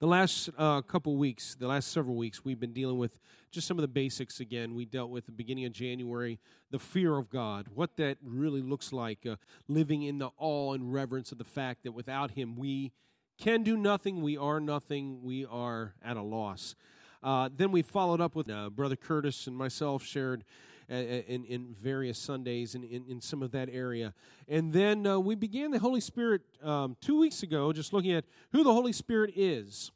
The last uh, couple weeks, the last several weeks, we've been dealing with just some of the basics again. We dealt with the beginning of January, the fear of God, what that really looks like, uh, living in the awe and reverence of the fact that without Him we can do nothing, we are nothing, we are at a loss. Uh, then we followed up with uh, Brother Curtis and myself shared in, in various Sundays in, in, in, some of that area. And then uh, we began the Holy Spirit um, two weeks ago, just looking at who the Holy Spirit is.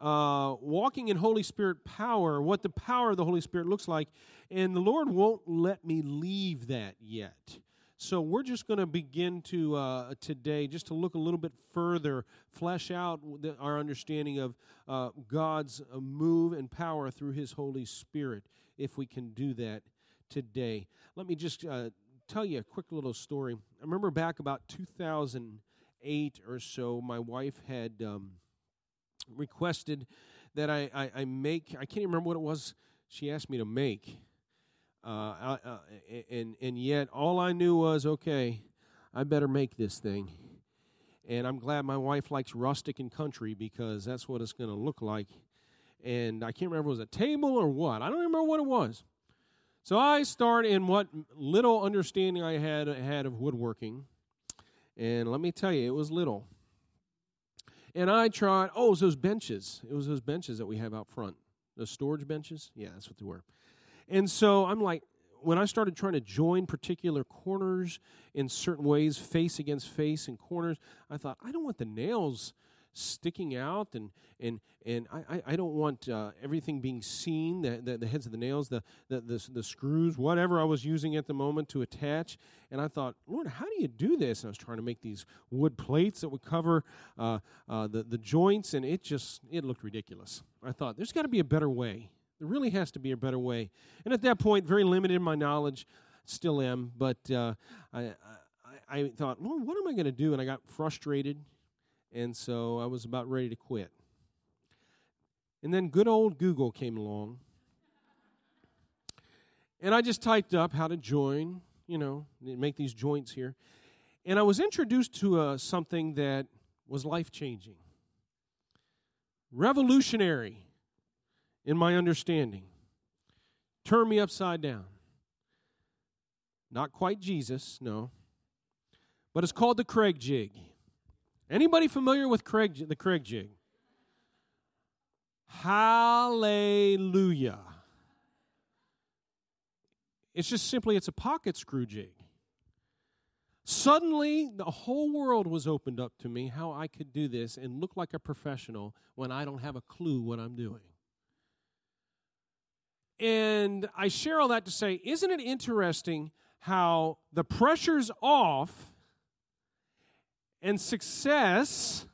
Uh, walking in Holy Spirit power, what the power of the Holy Spirit looks like. And the Lord won't let me leave that yet. So we're just going to begin to uh, today just to look a little bit further, flesh out the, our understanding of uh, God's uh, move and power through His Holy Spirit, if we can do that today. Let me just uh, tell you a quick little story. I remember back about 2008 or so, my wife had um, requested that I, I, I make. I can't even remember what it was. She asked me to make uh, uh, and and yet all I knew was okay, I better make this thing. And I'm glad my wife likes rustic and country because that's what it's going to look like. And I can't remember it was a table or what. I don't remember what it was. So I start in what little understanding I had had of woodworking, and let me tell you, it was little. And I tried. Oh, it was those benches. It was those benches that we have out front. Those storage benches. Yeah, that's what they were. And so I'm like, when I started trying to join particular corners in certain ways, face against face in corners, I thought, I don't want the nails sticking out and and and I, I don't want uh, everything being seen the, the, the, heads of the nails the, the, the the screws whatever I was using at the moment to attach. And I thought Lord how do you do this? And I was trying to make these wood plates that would cover uh, uh, the the joints and it just it looked ridiculous. I thought there's got to be a better way. There really has to be a better way. And at that point, very limited in my knowledge, still am, but uh, I, I, I thought, Lord, what am I going to do? And I got frustrated, and so I was about ready to quit. And then good old Google came along. And I just typed up how to join, you know, make these joints here. And I was introduced to uh, something that was life changing, revolutionary in my understanding. Turn me upside down. Not quite Jesus, no. But it's called the Kreg jig. Anybody familiar with Kreg the Kreg jig? Hallelujah. It's just simply it's a pocket screw jig. Suddenly, the whole world was opened up to me how I could do this and look like a professional when I don't have a clue what I'm doing. And I share all that to say, isn't it interesting how the pressure's off and success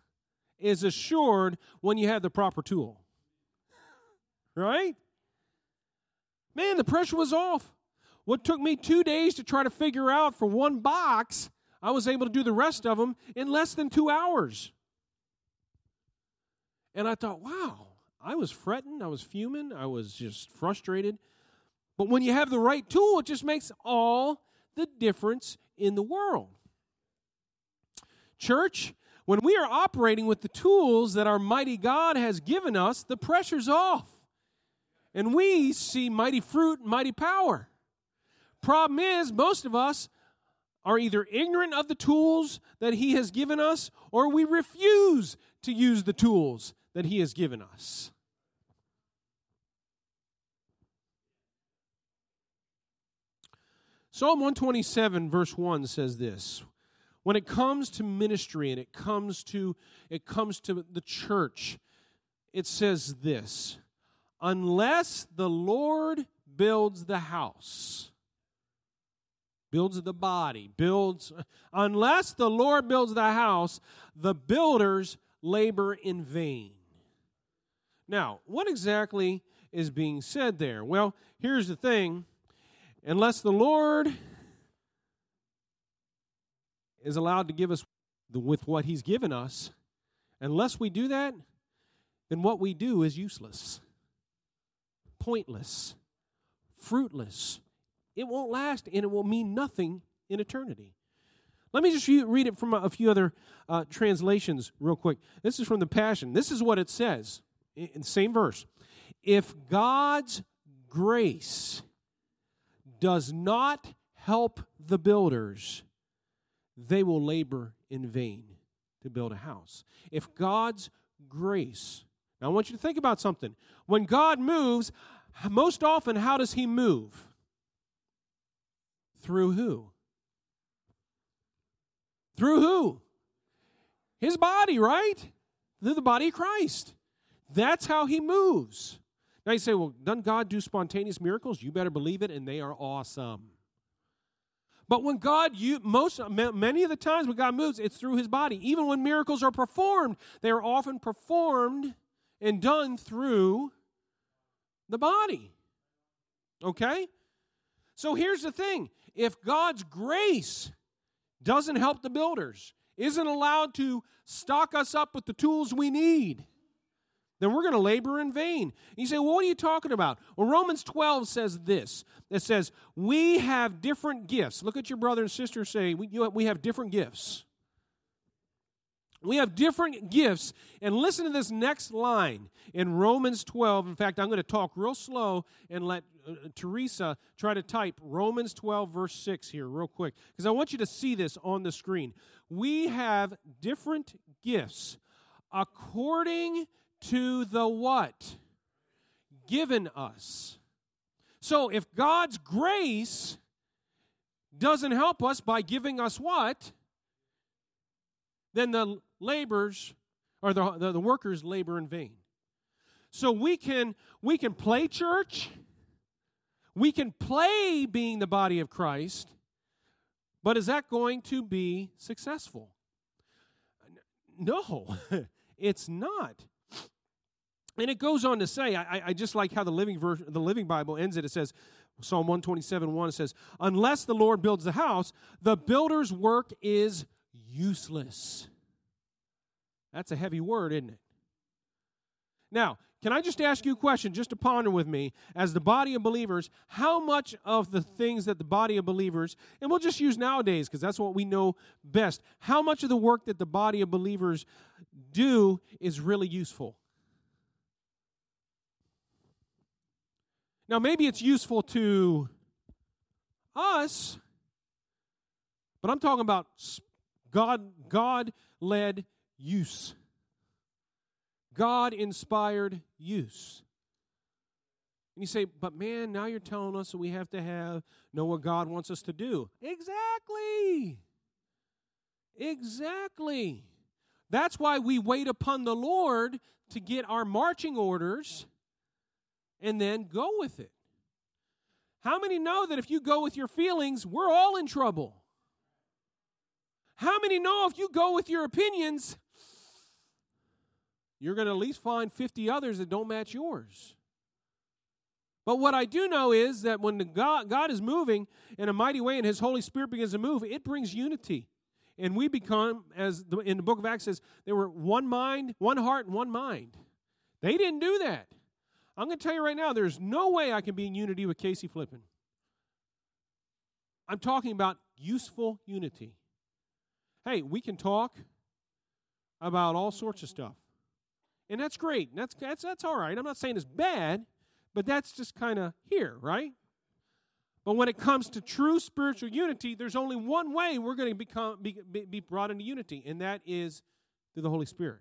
is assured when you have the proper tool? Right? Man, the pressure was off. What took me two days to try to figure out for one box, I was able to do the rest of them in less than two hours. And I thought, wow, I was fretting, I was fuming, I was just frustrated. But when you have the right tool, it just makes all the difference in the world. Church, when we are operating with the tools that our mighty God has given us, the pressure's off. And we see mighty fruit mighty power. Problem is, most of us are either ignorant of the tools that He has given us or we refuse to use the tools that He has given us. Psalm 127, verse 1 says this when it comes to ministry and it comes to it comes to the church it says this unless the lord builds the house builds the body builds unless the lord builds the house the builders labor in vain now, what exactly is being said there? Well, here's the thing unless the Lord is allowed to give us with what He's given us, unless we do that, then what we do is useless, pointless, fruitless. It won't last and it will mean nothing in eternity. Let me just read it from a few other uh, translations real quick. This is from the Passion. This is what it says in the same verse. If God's grace does not help the builders, they will labor in vain to build a house. If God's grace, now I want you to think about something. When God moves, most often, how does He move? Through who? Through who? His body, right? Through the body of Christ. That's how he moves. Now you say, well, doesn't God do spontaneous miracles? You better believe it, and they are awesome. But when God, you, most many of the times when God moves, it's through His body. Even when miracles are performed, they are often performed and done through the body. Okay? So here's the thing: if God's grace doesn't help the builders, isn't allowed to stock us up with the tools we need, then we're going to labor in vain. You say, well, what are you talking about? Well, Romans 12 says this it says, We have different gifts. Look at your brother and sister say, We, you, we have different gifts. We have different gifts. And listen to this next line in Romans 12. In fact, I'm going to talk real slow and let uh, Teresa try to type Romans 12, verse 6 here, real quick, because I want you to see this on the screen. We have different gifts according to the what? Given us. So if God's grace doesn't help us by giving us what? Then the labors or the, the, the workers labor in vain. So we can we can play church, we can play being the body of Christ, but is that going to be successful? No, it's not. And it goes on to say, I, I just like how the living version, the Living Bible ends it. It says, Psalm 127 1 it says, Unless the Lord builds the house, the builder's work is useless. That's a heavy word, isn't it? Now, can I just ask you a question, just to ponder with me, as the body of believers, how much of the things that the body of believers, and we'll just use nowadays because that's what we know best, how much of the work that the body of believers do is really useful? Now, maybe it's useful to us, but I'm talking about God God led use. God inspired use. And you say, but man, now you're telling us that we have to have know what God wants us to do. Exactly. Exactly. That's why we wait upon the Lord to get our marching orders and then go with it. How many know that if you go with your feelings, we're all in trouble? How many know if you go with your opinions, you're going to at least find 50 others that don't match yours? But what I do know is that when God, God is moving in a mighty way and His Holy Spirit begins to move, it brings unity. And we become, as the, in the book of Acts says, they were one mind, one heart, and one mind. They didn't do that. I'm going to tell you right now, there's no way I can be in unity with Casey Flippin. I'm talking about useful unity. Hey, we can talk about all sorts of stuff. And that's great. That's, that's, that's all right. I'm not saying it's bad, but that's just kind of here, right? But when it comes to true spiritual unity, there's only one way we're going to become, be, be brought into unity, and that is through the Holy Spirit.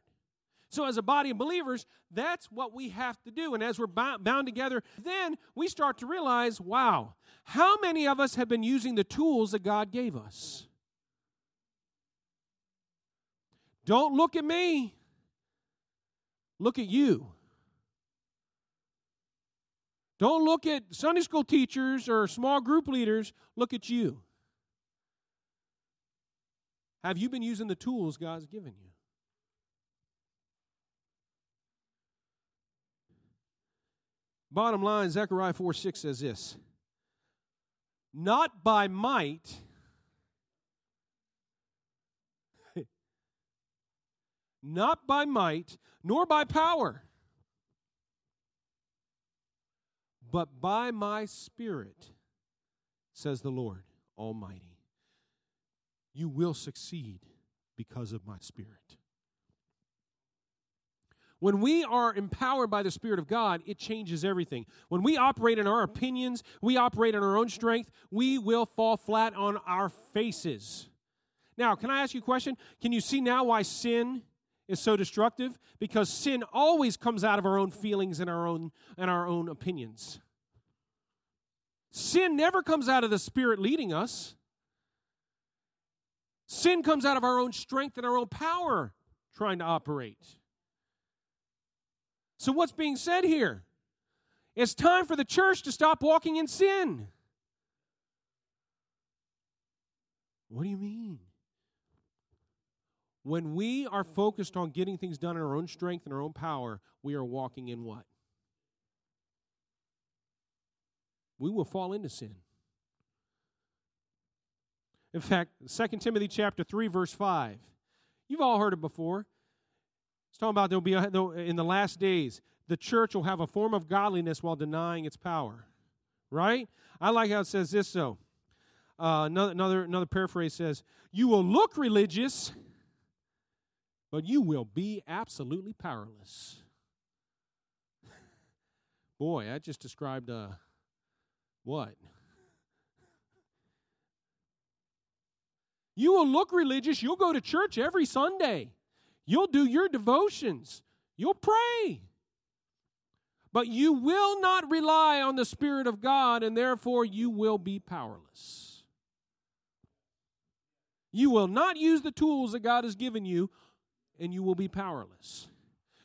So, as a body of believers, that's what we have to do. And as we're bound together, then we start to realize wow, how many of us have been using the tools that God gave us? Don't look at me, look at you. Don't look at Sunday school teachers or small group leaders, look at you. Have you been using the tools God's given you? Bottom line, Zechariah 4 6 says this Not by might, not by might, nor by power, but by my spirit, says the Lord Almighty. You will succeed because of my Spirit. When we are empowered by the Spirit of God, it changes everything. When we operate in our opinions, we operate in our own strength, we will fall flat on our faces. Now, can I ask you a question? Can you see now why sin is so destructive? Because sin always comes out of our own feelings and our own and our own opinions. Sin never comes out of the Spirit leading us. Sin comes out of our own strength and our own power trying to operate. So, what's being said here? It's time for the church to stop walking in sin. What do you mean? When we are focused on getting things done in our own strength and our own power, we are walking in what? We will fall into sin. In fact, 2 Timothy chapter 3 verse 5. You've all heard it before. It's talking about there'll be a, in the last days the church will have a form of godliness while denying its power. Right? I like how it says this though. Uh, another, another another paraphrase says, "You will look religious, but you will be absolutely powerless." Boy, I just described uh, what? You will look religious. You'll go to church every Sunday. You'll do your devotions. You'll pray. But you will not rely on the Spirit of God, and therefore you will be powerless. You will not use the tools that God has given you, and you will be powerless.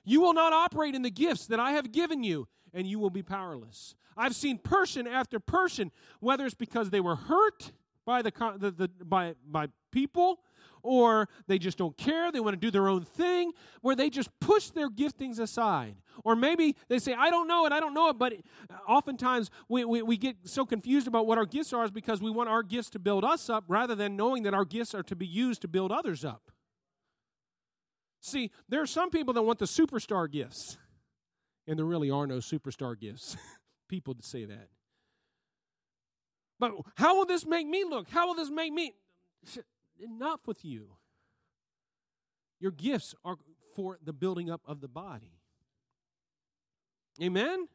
You will not operate in the gifts that I have given you, and you will be powerless. I've seen person after person, whether it's because they were hurt by the, the, the by by people or they just don't care, they want to do their own thing, where they just push their giftings aside. Or maybe they say, I don't know it, I don't know it, but oftentimes we, we, we get so confused about what our gifts are is because we want our gifts to build us up rather than knowing that our gifts are to be used to build others up. See, there are some people that want the superstar gifts, and there really are no superstar gifts. people say that. But how will this make me look? How will this make me? enough with you. Your gifts are for the building up of the body. Amen?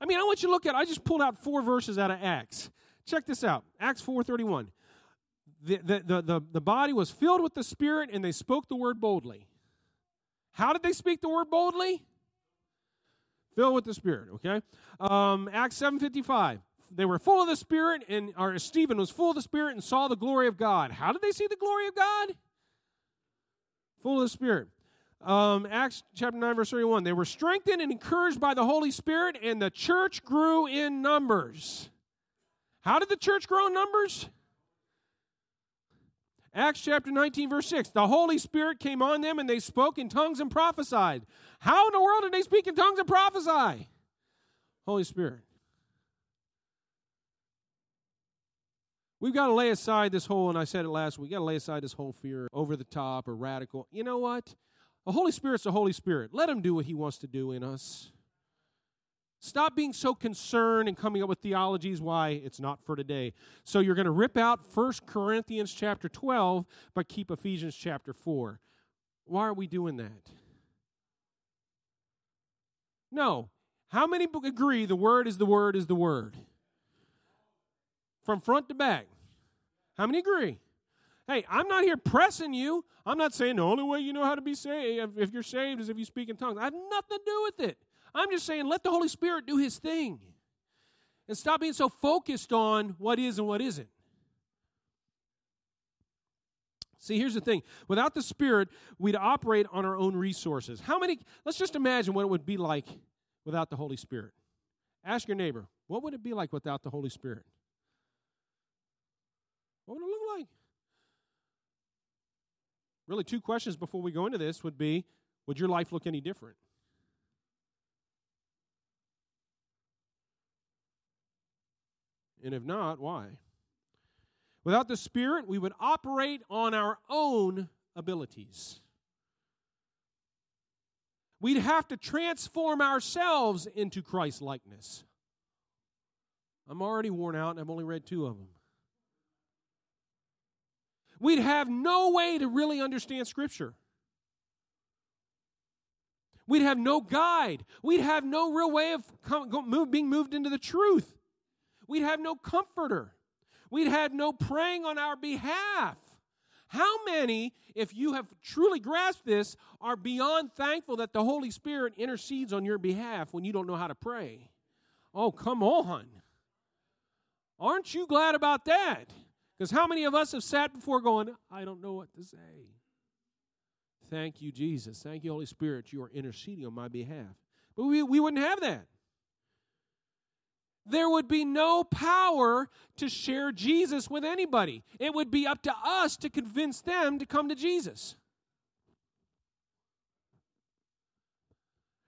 I mean, I want you to look at, I just pulled out four verses out of Acts. Check this out Acts 4.31. The, the, the, the, the body was filled with the Spirit and they spoke the word boldly. How did they speak the word boldly? Filled with the Spirit, okay? Um, Acts 7.55 they were full of the Spirit, and or Stephen was full of the Spirit and saw the glory of God. How did they see the glory of God? Full of the Spirit. Um, Acts chapter 9, verse 31. They were strengthened and encouraged by the Holy Spirit, and the church grew in numbers. How did the church grow in numbers? Acts chapter 19, verse 6. The Holy Spirit came on them, and they spoke in tongues and prophesied. How in the world did they speak in tongues and prophesy? Holy Spirit. We've got to lay aside this whole, and I said it last week, got to lay aside this whole fear over the top or radical. You know what? The Holy Spirit's the Holy Spirit. Let him do what he wants to do in us. Stop being so concerned and coming up with theologies why it's not for today. So you're going to rip out 1 Corinthians chapter 12, but keep Ephesians chapter 4. Why are we doing that? No. How many agree the word is the word is the word? From front to back. How many agree? Hey, I'm not here pressing you. I'm not saying the only way you know how to be saved, if you're saved, is if you speak in tongues. I have nothing to do with it. I'm just saying let the Holy Spirit do his thing. And stop being so focused on what is and what isn't. See, here's the thing. Without the Spirit, we'd operate on our own resources. How many, let's just imagine what it would be like without the Holy Spirit. Ask your neighbor, what would it be like without the Holy Spirit? What would it look like? Really, two questions before we go into this would be Would your life look any different? And if not, why? Without the Spirit, we would operate on our own abilities. We'd have to transform ourselves into Christ likeness. I'm already worn out and I've only read two of them. We'd have no way to really understand Scripture. We'd have no guide. We'd have no real way of being moved into the truth. We'd have no comforter. We'd have no praying on our behalf. How many, if you have truly grasped this, are beyond thankful that the Holy Spirit intercedes on your behalf when you don't know how to pray? Oh, come on. Aren't you glad about that? Because how many of us have sat before going, I don't know what to say? Thank you, Jesus. Thank you, Holy Spirit. You are interceding on my behalf. But we, we wouldn't have that. There would be no power to share Jesus with anybody. It would be up to us to convince them to come to Jesus.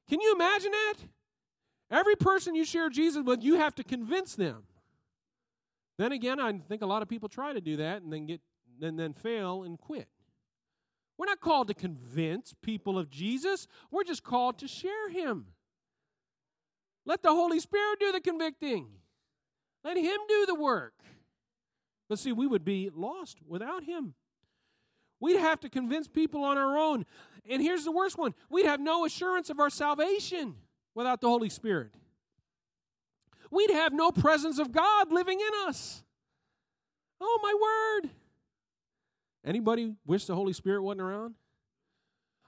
Can you imagine that? Every person you share Jesus with, you have to convince them. Then again, I think a lot of people try to do that and then get and then fail and quit. We're not called to convince people of Jesus, we're just called to share him. Let the Holy Spirit do the convicting, let him do the work. But see, we would be lost without him. We'd have to convince people on our own. And here's the worst one we'd have no assurance of our salvation without the Holy Spirit. We'd have no presence of God living in us. Oh, my word. Anybody wish the Holy Spirit wasn't around?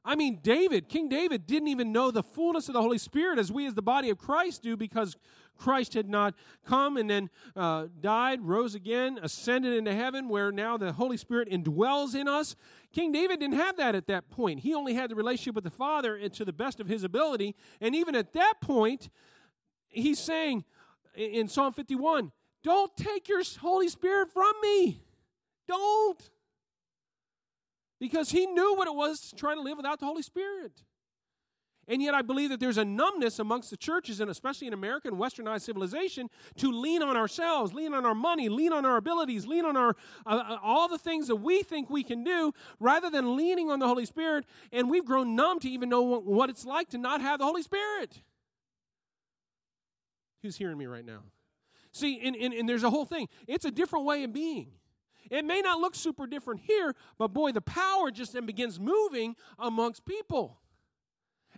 I mean, David, King David, didn't even know the fullness of the Holy Spirit as we, as the body of Christ, do because Christ had not come and then uh, died, rose again, ascended into heaven, where now the Holy Spirit indwells in us. King David didn't have that at that point. He only had the relationship with the Father to the best of his ability. And even at that point, he's saying in Psalm 51 Don't take your Holy Spirit from me. Don't because he knew what it was trying to live without the Holy Spirit. And yet, I believe that there's a numbness amongst the churches, and especially in American westernized civilization, to lean on ourselves, lean on our money, lean on our abilities, lean on our uh, uh, all the things that we think we can do, rather than leaning on the Holy Spirit. And we've grown numb to even know what it's like to not have the Holy Spirit. Who's hearing me right now? See, and, and, and there's a whole thing. It's a different way of being. It may not look super different here, but boy, the power just then begins moving amongst people.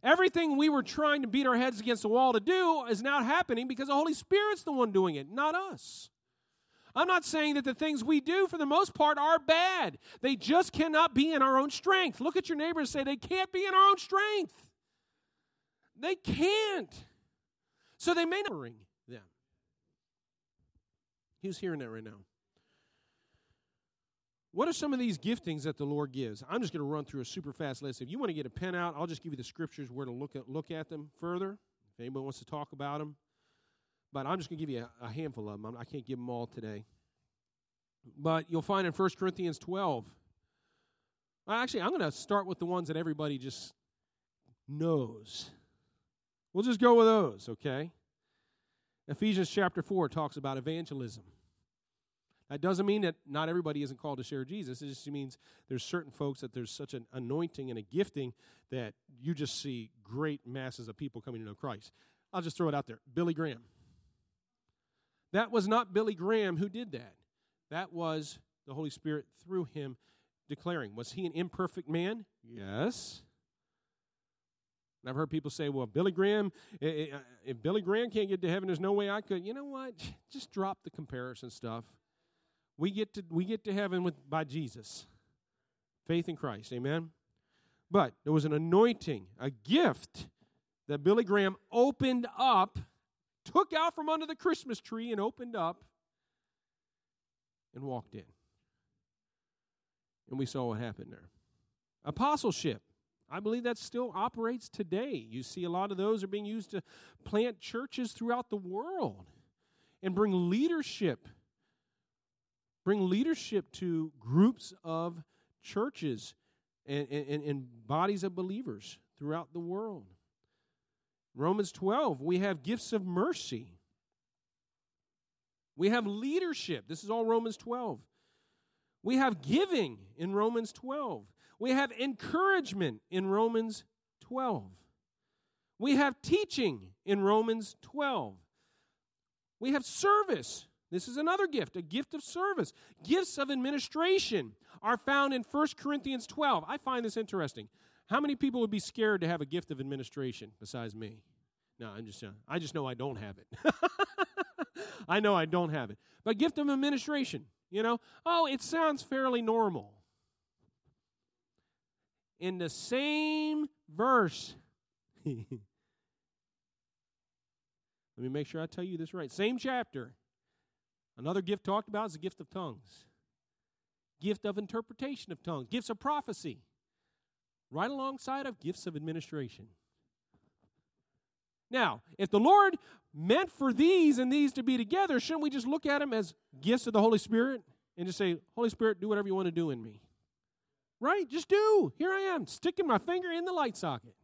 Everything we were trying to beat our heads against the wall to do is now happening because the Holy Spirit's the one doing it, not us. I'm not saying that the things we do, for the most part, are bad. They just cannot be in our own strength. Look at your neighbor and say, they can't be in our own strength. They can't. So they may not ring them. Who's hearing that right now? What are some of these giftings that the Lord gives? I'm just going to run through a super fast list. If you want to get a pen out, I'll just give you the scriptures where to look at, look at them further, if anybody wants to talk about them. But I'm just going to give you a, a handful of them. I can't give them all today. But you'll find in 1 Corinthians 12. Actually, I'm going to start with the ones that everybody just knows. We'll just go with those, okay? Ephesians chapter 4 talks about evangelism. That doesn't mean that not everybody isn't called to share Jesus. It just means there's certain folks that there's such an anointing and a gifting that you just see great masses of people coming to know Christ. I'll just throw it out there. Billy Graham. That was not Billy Graham who did that. That was the Holy Spirit through him declaring. Was he an imperfect man? Yes. And I've heard people say, well, Billy Graham, uh, if Billy Graham can't get to heaven, there's no way I could. You know what? Just drop the comparison stuff. We get to we get to heaven with by Jesus. Faith in Christ. Amen. But there was an anointing, a gift that Billy Graham opened up, took out from under the Christmas tree and opened up and walked in. And we saw what happened there. Apostleship. I believe that still operates today. You see, a lot of those are being used to plant churches throughout the world and bring leadership bring leadership to groups of churches and, and, and bodies of believers throughout the world. Romans 12, we have gifts of mercy. We have leadership. This is all Romans 12. We have giving in Romans 12. We have encouragement in Romans 12. We have teaching in Romans 12. We have service This is another gift, a gift of service. Gifts of administration are found in 1 Corinthians 12. I find this interesting. How many people would be scared to have a gift of administration besides me? No, I'm just uh, I just know I don't have it. I know I don't have it. But gift of administration, you know, oh, it sounds fairly normal. In the same verse, let me make sure I tell you this right. Same chapter. Another gift talked about is the gift of tongues, gift of interpretation of tongues, gifts of prophecy, right alongside of gifts of administration. Now, if the Lord meant for these and these to be together, shouldn't we just look at them as gifts of the Holy Spirit and just say, Holy Spirit, do whatever you want to do in me? Right? Just do. Here I am, sticking my finger in the light socket.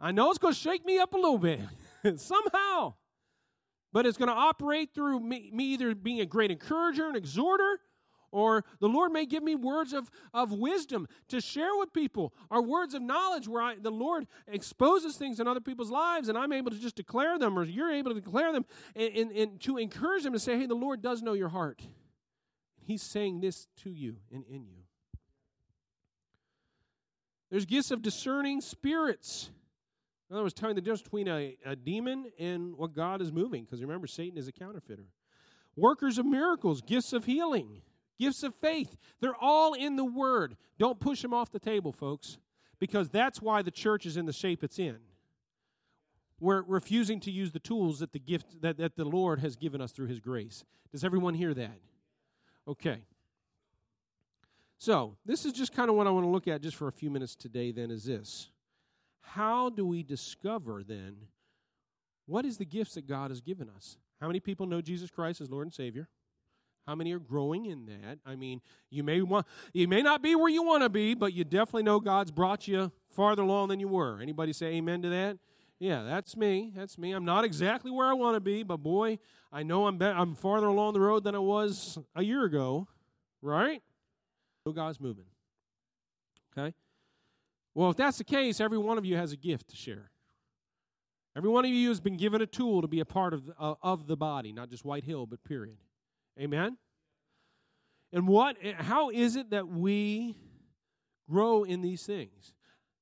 I know it's going to shake me up a little bit somehow, but it's going to operate through me, me either being a great encourager and exhorter or the Lord may give me words of, of wisdom to share with people, or words of knowledge where I, the Lord exposes things in other people's lives and I'm able to just declare them, or you're able to declare them, and, and, and to encourage them to say, hey, the Lord does know your heart. He's saying this to you and in you. There's gifts of discerning spirits. In other words, telling the difference between a, a demon and what God is moving, because remember, Satan is a counterfeiter. Workers of miracles, gifts of healing Gifts of faith, they're all in the Word. Don't push them off the table, folks, because that's why the church is in the shape it's in. We're refusing to use the tools that the gift that, that the Lord has given us through His grace. Does everyone hear that? Okay. So, this is just kind of what I want to look at just for a few minutes today, then, is this. How do we discover, then, what is the gifts that God has given us? How many people know Jesus Christ as Lord and Savior? How many are growing in that? I mean, you may want you may not be where you want to be, but you definitely know God's brought you farther along than you were. Anybody say amen to that? Yeah, that's me. That's me. I'm not exactly where I want to be, but boy, I know I'm be- I'm farther along the road than I was a year ago, right? No God's moving. Okay? Well, if that's the case, every one of you has a gift to share. Every one of you has been given a tool to be a part of the, uh, of the body, not just White Hill, but period. Amen? And what how is it that we grow in these things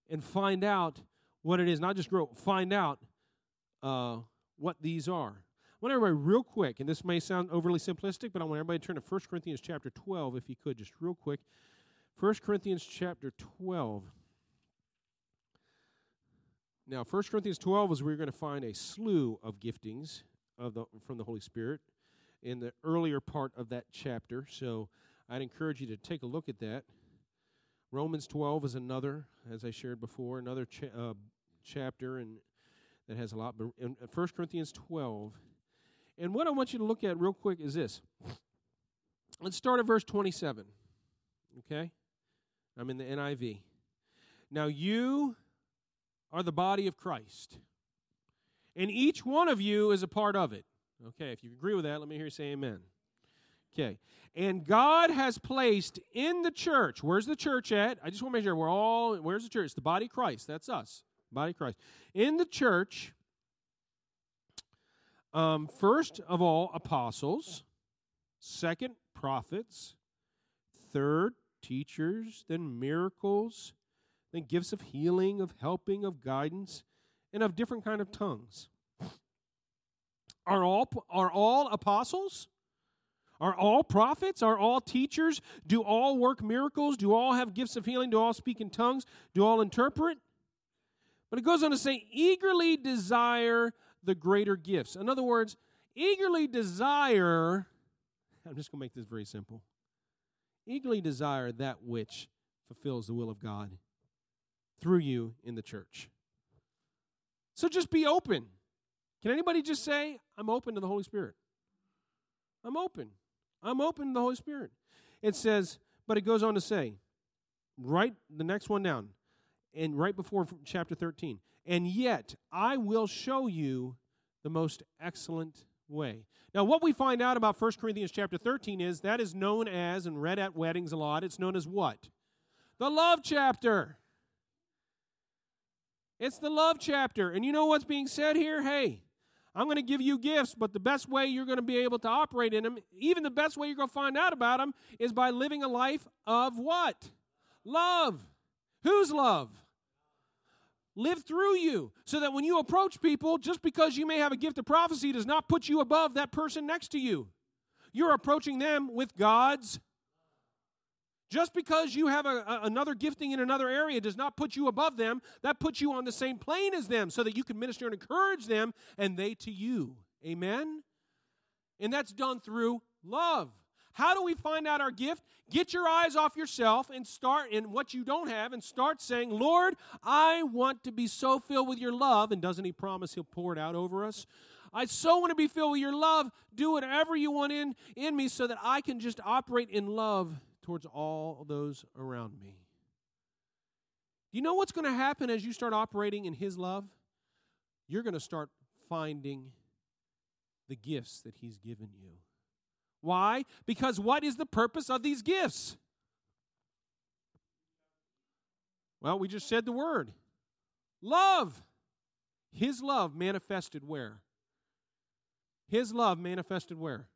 and find out what it is? Not just grow, find out uh, what these are. Want everybody real quick, and this may sound overly simplistic, but I want everybody to turn to 1 Corinthians chapter 12, if you could, just real quick. 1 Corinthians chapter 12. Now, 1 Corinthians 12 is where you're going to find a slew of giftings of the, from the Holy Spirit in the earlier part of that chapter. So I'd encourage you to take a look at that. Romans 12 is another, as I shared before, another cha- uh, chapter and that has a lot. But in 1 Corinthians 12, and what I want you to look at real quick is this. Let's start at verse 27. Okay? I'm in the NIV. Now you are the body of Christ, and each one of you is a part of it. Okay, if you agree with that, let me hear you say amen. Okay. And God has placed in the church, where's the church at? I just want to make sure we're all, where's the church? It's the body of Christ. That's us. Body of Christ. In the church, um, first of all, apostles, second, prophets, third, teachers, then miracles, then gifts of healing, of helping, of guidance, and of different kind of tongues. Are all, are all apostles? Are all prophets? Are all teachers? Do all work miracles? Do all have gifts of healing? Do all speak in tongues? Do all interpret? But it goes on to say, eagerly desire the greater gifts. In other words, eagerly desire, I'm just going to make this very simple. Eagerly desire that which fulfills the will of God through you in the church. So just be open. Can anybody just say, I'm open to the Holy Spirit? I'm open. I'm open to the Holy Spirit. It says, but it goes on to say, right the next one down, and right before chapter 13, and yet I will show you the most excellent way. Now, what we find out about 1 Corinthians chapter 13 is that is known as, and read at weddings a lot, it's known as what? The love chapter. It's the love chapter. And you know what's being said here? Hey, I'm going to give you gifts, but the best way you're going to be able to operate in them, even the best way you're going to find out about them, is by living a life of what? Love. Whose love? Live through you. So that when you approach people, just because you may have a gift of prophecy does not put you above that person next to you. You're approaching them with God's just because you have a, a, another gifting in another area does not put you above them. That puts you on the same plane as them so that you can minister and encourage them and they to you. Amen? And that's done through love. How do we find out our gift? Get your eyes off yourself and start in what you don't have and start saying, Lord, I want to be so filled with your love. And doesn't He promise He'll pour it out over us? I so want to be filled with your love. Do whatever you want in, in me so that I can just operate in love towards all those around me. Do you know what's going to happen as you start operating in His love? You're going to start finding the gifts that He's given you. Why? Because what is the purpose of these gifts? Well, we just said the word love. His love manifested where? His love manifested where?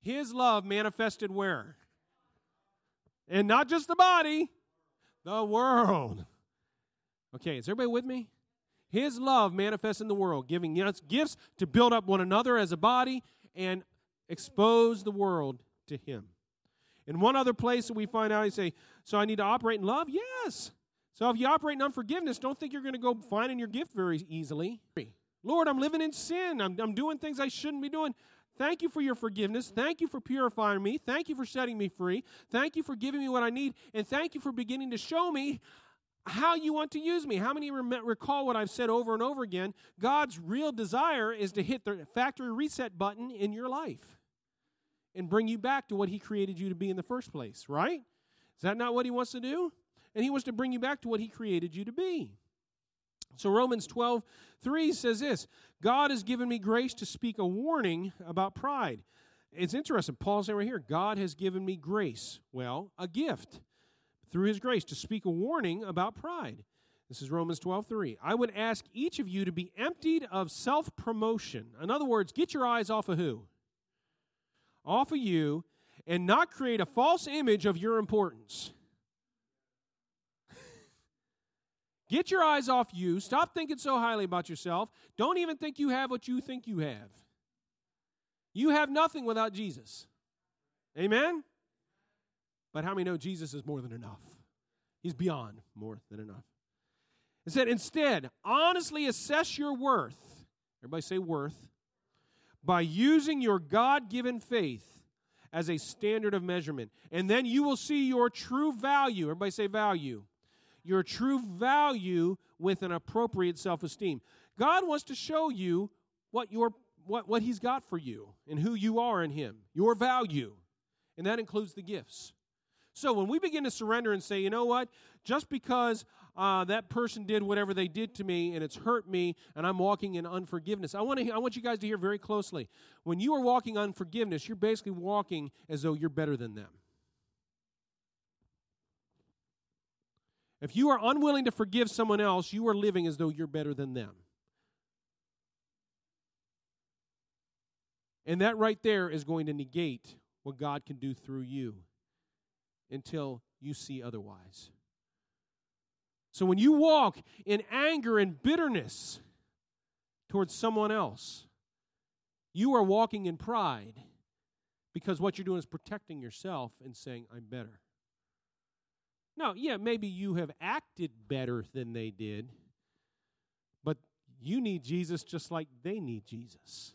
His love manifested where? And not just the body, the world. Okay, is everybody with me? His love manifests in the world, giving us gifts to build up one another as a body and expose the world to Him. In one other place that we find out, he say, So I need to operate in love? Yes. So if you operate in unforgiveness, don't think you're going to go finding your gift very easily. Lord, I'm living in sin. I'm, I'm doing things I shouldn't be doing. Thank you for your forgiveness. Thank you for purifying me. Thank you for setting me free. Thank you for giving me what I need. And thank you for beginning to show me how you want to use me. How many recall what I've said over and over again? God's real desire is to hit the factory reset button in your life and bring you back to what He created you to be in the first place, right? Is that not what He wants to do? And He wants to bring you back to what He created you to be. So Romans 12, 3 says this God has given me grace to speak a warning about pride. It's interesting. Paul's saying right here, God has given me grace. Well, a gift through his grace to speak a warning about pride. This is Romans 12, 3. I would ask each of you to be emptied of self promotion. In other words, get your eyes off of who? Off of you and not create a false image of your importance. Get your eyes off you. Stop thinking so highly about yourself. Don't even think you have what you think you have. You have nothing without Jesus. Amen? But how many know Jesus is more than enough? He's beyond more than enough. It said, instead, honestly assess your worth. Everybody say worth. By using your God given faith as a standard of measurement. And then you will see your true value. Everybody say value your true value with an appropriate self esteem. God wants to show you what, your, what, what He's got for you and who you are in Him, your value. And that includes the gifts. So when we begin to surrender and say, you know what, just because uh, that person did whatever they did to me and it's hurt me and I'm walking in unforgiveness, I want, to, I want you guys to hear very closely. When you are walking unforgiveness, you're basically walking as though you're better than them. If you are unwilling to forgive someone else, you are living as though you're better than them. And that right there is going to negate what God can do through you until you see otherwise. So when you walk in anger and bitterness towards someone else, you are walking in pride because what you're doing is protecting yourself and saying, I'm better. Now, yeah, maybe you have acted better than they did, but you need Jesus just like they need Jesus.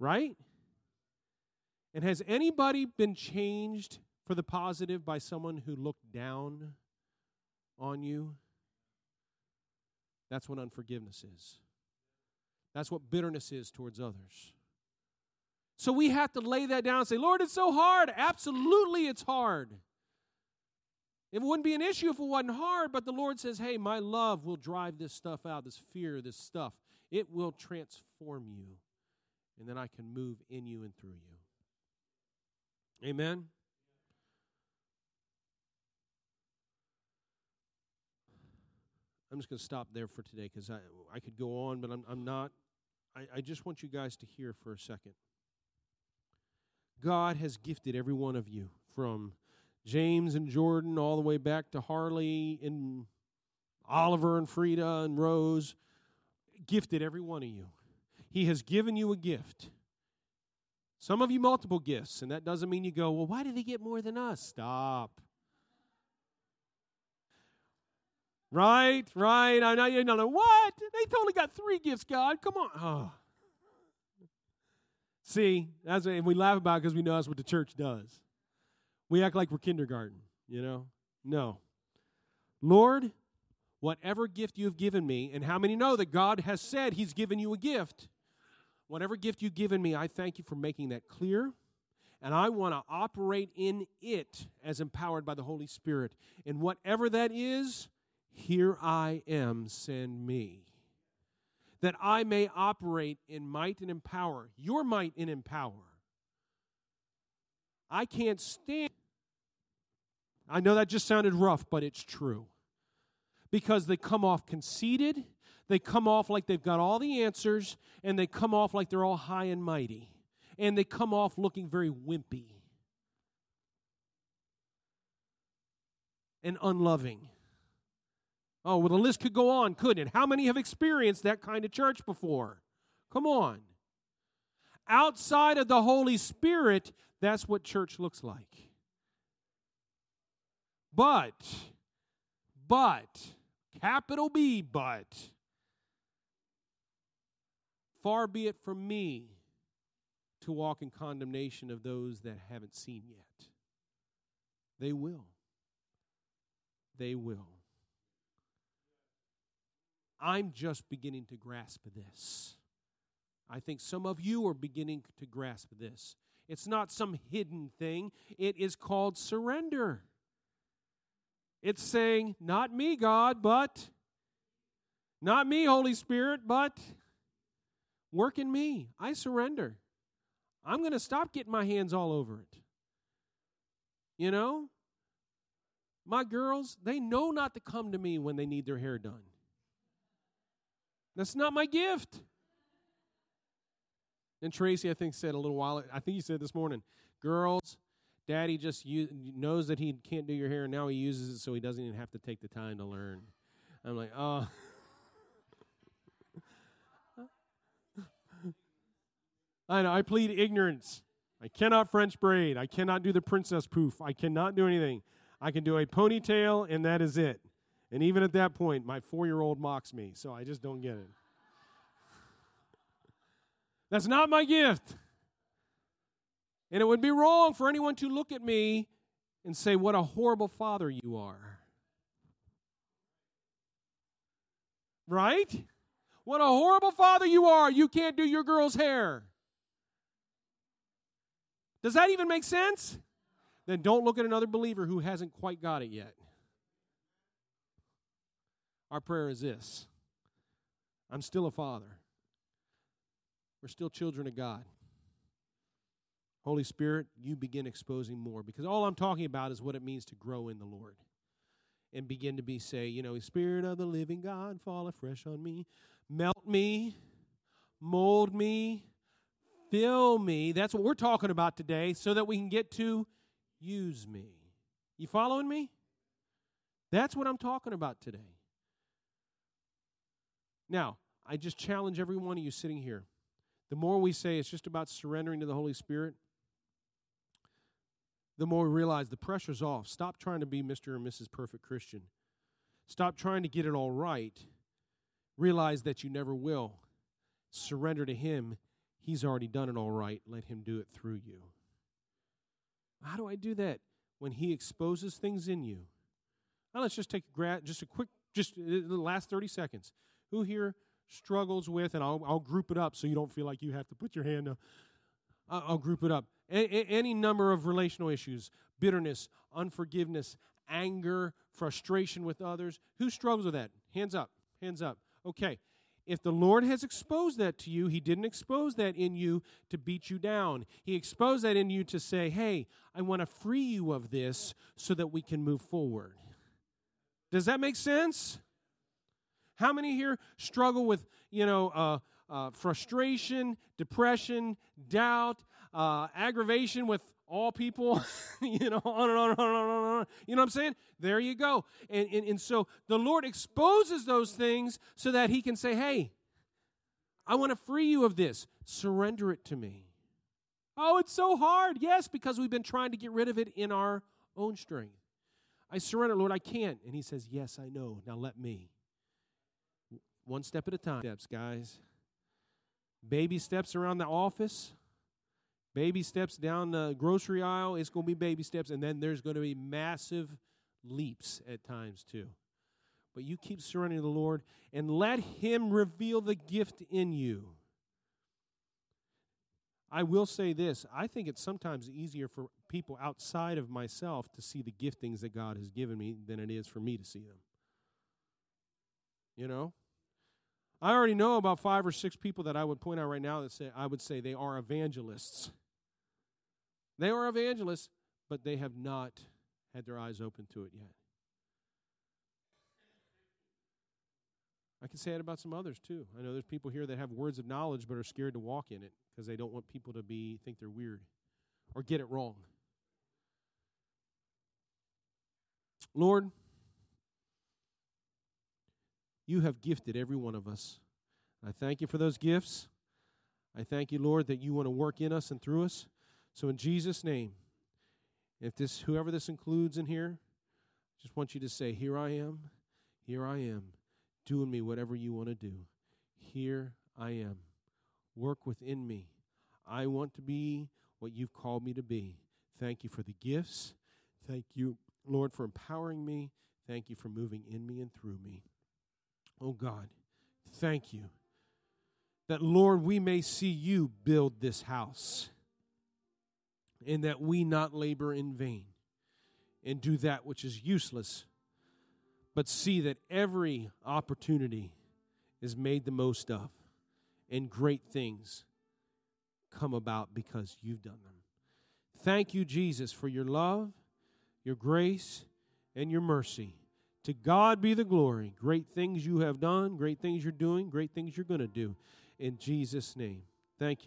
Right? And has anybody been changed for the positive by someone who looked down on you? That's what unforgiveness is. That's what bitterness is towards others. So we have to lay that down and say, Lord, it's so hard. Absolutely, it's hard. It wouldn't be an issue if it wasn't hard, but the Lord says, hey, my love will drive this stuff out, this fear, this stuff. It will transform you, and then I can move in you and through you. Amen? I'm just going to stop there for today because I, I could go on, but I'm, I'm not. I, I just want you guys to hear for a second. God has gifted every one of you from James and Jordan all the way back to Harley and Oliver and Frida and Rose. Gifted every one of you. He has given you a gift. Some of you multiple gifts, and that doesn't mean you go, well, why did he get more than us? Stop. Right, right. I know you know what? They only got three gifts, God. Come on. Oh. See, that's and we laugh about because we know that's what the church does. We act like we're kindergarten, you know? No. Lord, whatever gift you have given me, and how many know that God has said He's given you a gift? Whatever gift you've given me, I thank you for making that clear. And I want to operate in it as empowered by the Holy Spirit. And whatever that is, here I am, send me. That I may operate in might and in power, your might and in power. I can't stand. I know that just sounded rough, but it's true. Because they come off conceited, they come off like they've got all the answers, and they come off like they're all high and mighty, and they come off looking very wimpy and unloving. Oh, well, the list could go on, couldn't it? How many have experienced that kind of church before? Come on. Outside of the Holy Spirit, that's what church looks like. But, but, capital B, but, far be it from me to walk in condemnation of those that haven't seen yet. They will. They will. I'm just beginning to grasp this. I think some of you are beginning to grasp this. It's not some hidden thing, it is called surrender. It's saying, Not me, God, but, not me, Holy Spirit, but work in me. I surrender. I'm going to stop getting my hands all over it. You know? My girls, they know not to come to me when they need their hair done. That's not my gift. And Tracy, I think, said a little while, I think he said this morning, girls, daddy just use, knows that he can't do your hair, and now he uses it so he doesn't even have to take the time to learn. I'm like, oh. I know, I plead ignorance. I cannot French braid. I cannot do the princess poof. I cannot do anything. I can do a ponytail, and that is it. And even at that point, my four year old mocks me, so I just don't get it. That's not my gift. And it would be wrong for anyone to look at me and say, What a horrible father you are. Right? What a horrible father you are. You can't do your girl's hair. Does that even make sense? Then don't look at another believer who hasn't quite got it yet. Our prayer is this I'm still a father. We're still children of God. Holy Spirit, you begin exposing more because all I'm talking about is what it means to grow in the Lord and begin to be say, you know, Spirit of the living God, fall afresh on me, melt me, mold me, fill me. That's what we're talking about today so that we can get to use me. You following me? That's what I'm talking about today. Now, I just challenge every one of you sitting here. The more we say it's just about surrendering to the Holy Spirit, the more we realize the pressure's off. Stop trying to be Mr. or Mrs. Perfect Christian. Stop trying to get it all right. Realize that you never will. Surrender to Him. He's already done it all right. Let Him do it through you. How do I do that? When He exposes things in you. Now let's just take a gra- just a quick, just uh, the last 30 seconds. Who here struggles with, and I'll, I'll group it up so you don't feel like you have to put your hand up. I'll group it up. A- any number of relational issues, bitterness, unforgiveness, anger, frustration with others. Who struggles with that? Hands up. Hands up. Okay. If the Lord has exposed that to you, He didn't expose that in you to beat you down. He exposed that in you to say, hey, I want to free you of this so that we can move forward. Does that make sense? How many here struggle with, you know, uh, uh, frustration, depression, doubt, uh, aggravation with all people, you know, on and on and on and on on. You know what I'm saying? There you go. And, and, and so the Lord exposes those things so that He can say, hey, I want to free you of this. Surrender it to me. Oh, it's so hard. Yes, because we've been trying to get rid of it in our own strength. I surrender, Lord, I can't. And He says, Yes, I know. Now let me. One step at a time. Steps, guys. Baby steps around the office, baby steps down the grocery aisle. It's going to be baby steps. And then there's going to be massive leaps at times, too. But you keep surrendering to the Lord and let Him reveal the gift in you. I will say this I think it's sometimes easier for people outside of myself to see the giftings that God has given me than it is for me to see them. You know? I already know about five or six people that I would point out right now that say I would say they are evangelists. They are evangelists, but they have not had their eyes open to it yet. I can say it about some others too. I know there's people here that have words of knowledge but are scared to walk in it because they don't want people to be think they're weird or get it wrong. Lord, you have gifted every one of us. I thank you for those gifts. I thank you, Lord, that you want to work in us and through us. So in Jesus' name, if this whoever this includes in here, just want you to say, Here I am, here I am doing me whatever you want to do. Here I am. Work within me. I want to be what you've called me to be. Thank you for the gifts. Thank you, Lord, for empowering me. Thank you for moving in me and through me. Oh God, thank you that, Lord, we may see you build this house and that we not labor in vain and do that which is useless but see that every opportunity is made the most of, and great things come about because you've done them. Thank you, Jesus, for your love, your grace, and your mercy. To God be the glory. Great things you have done, great things you're doing, great things you're going to do. In Jesus' name. Thank you.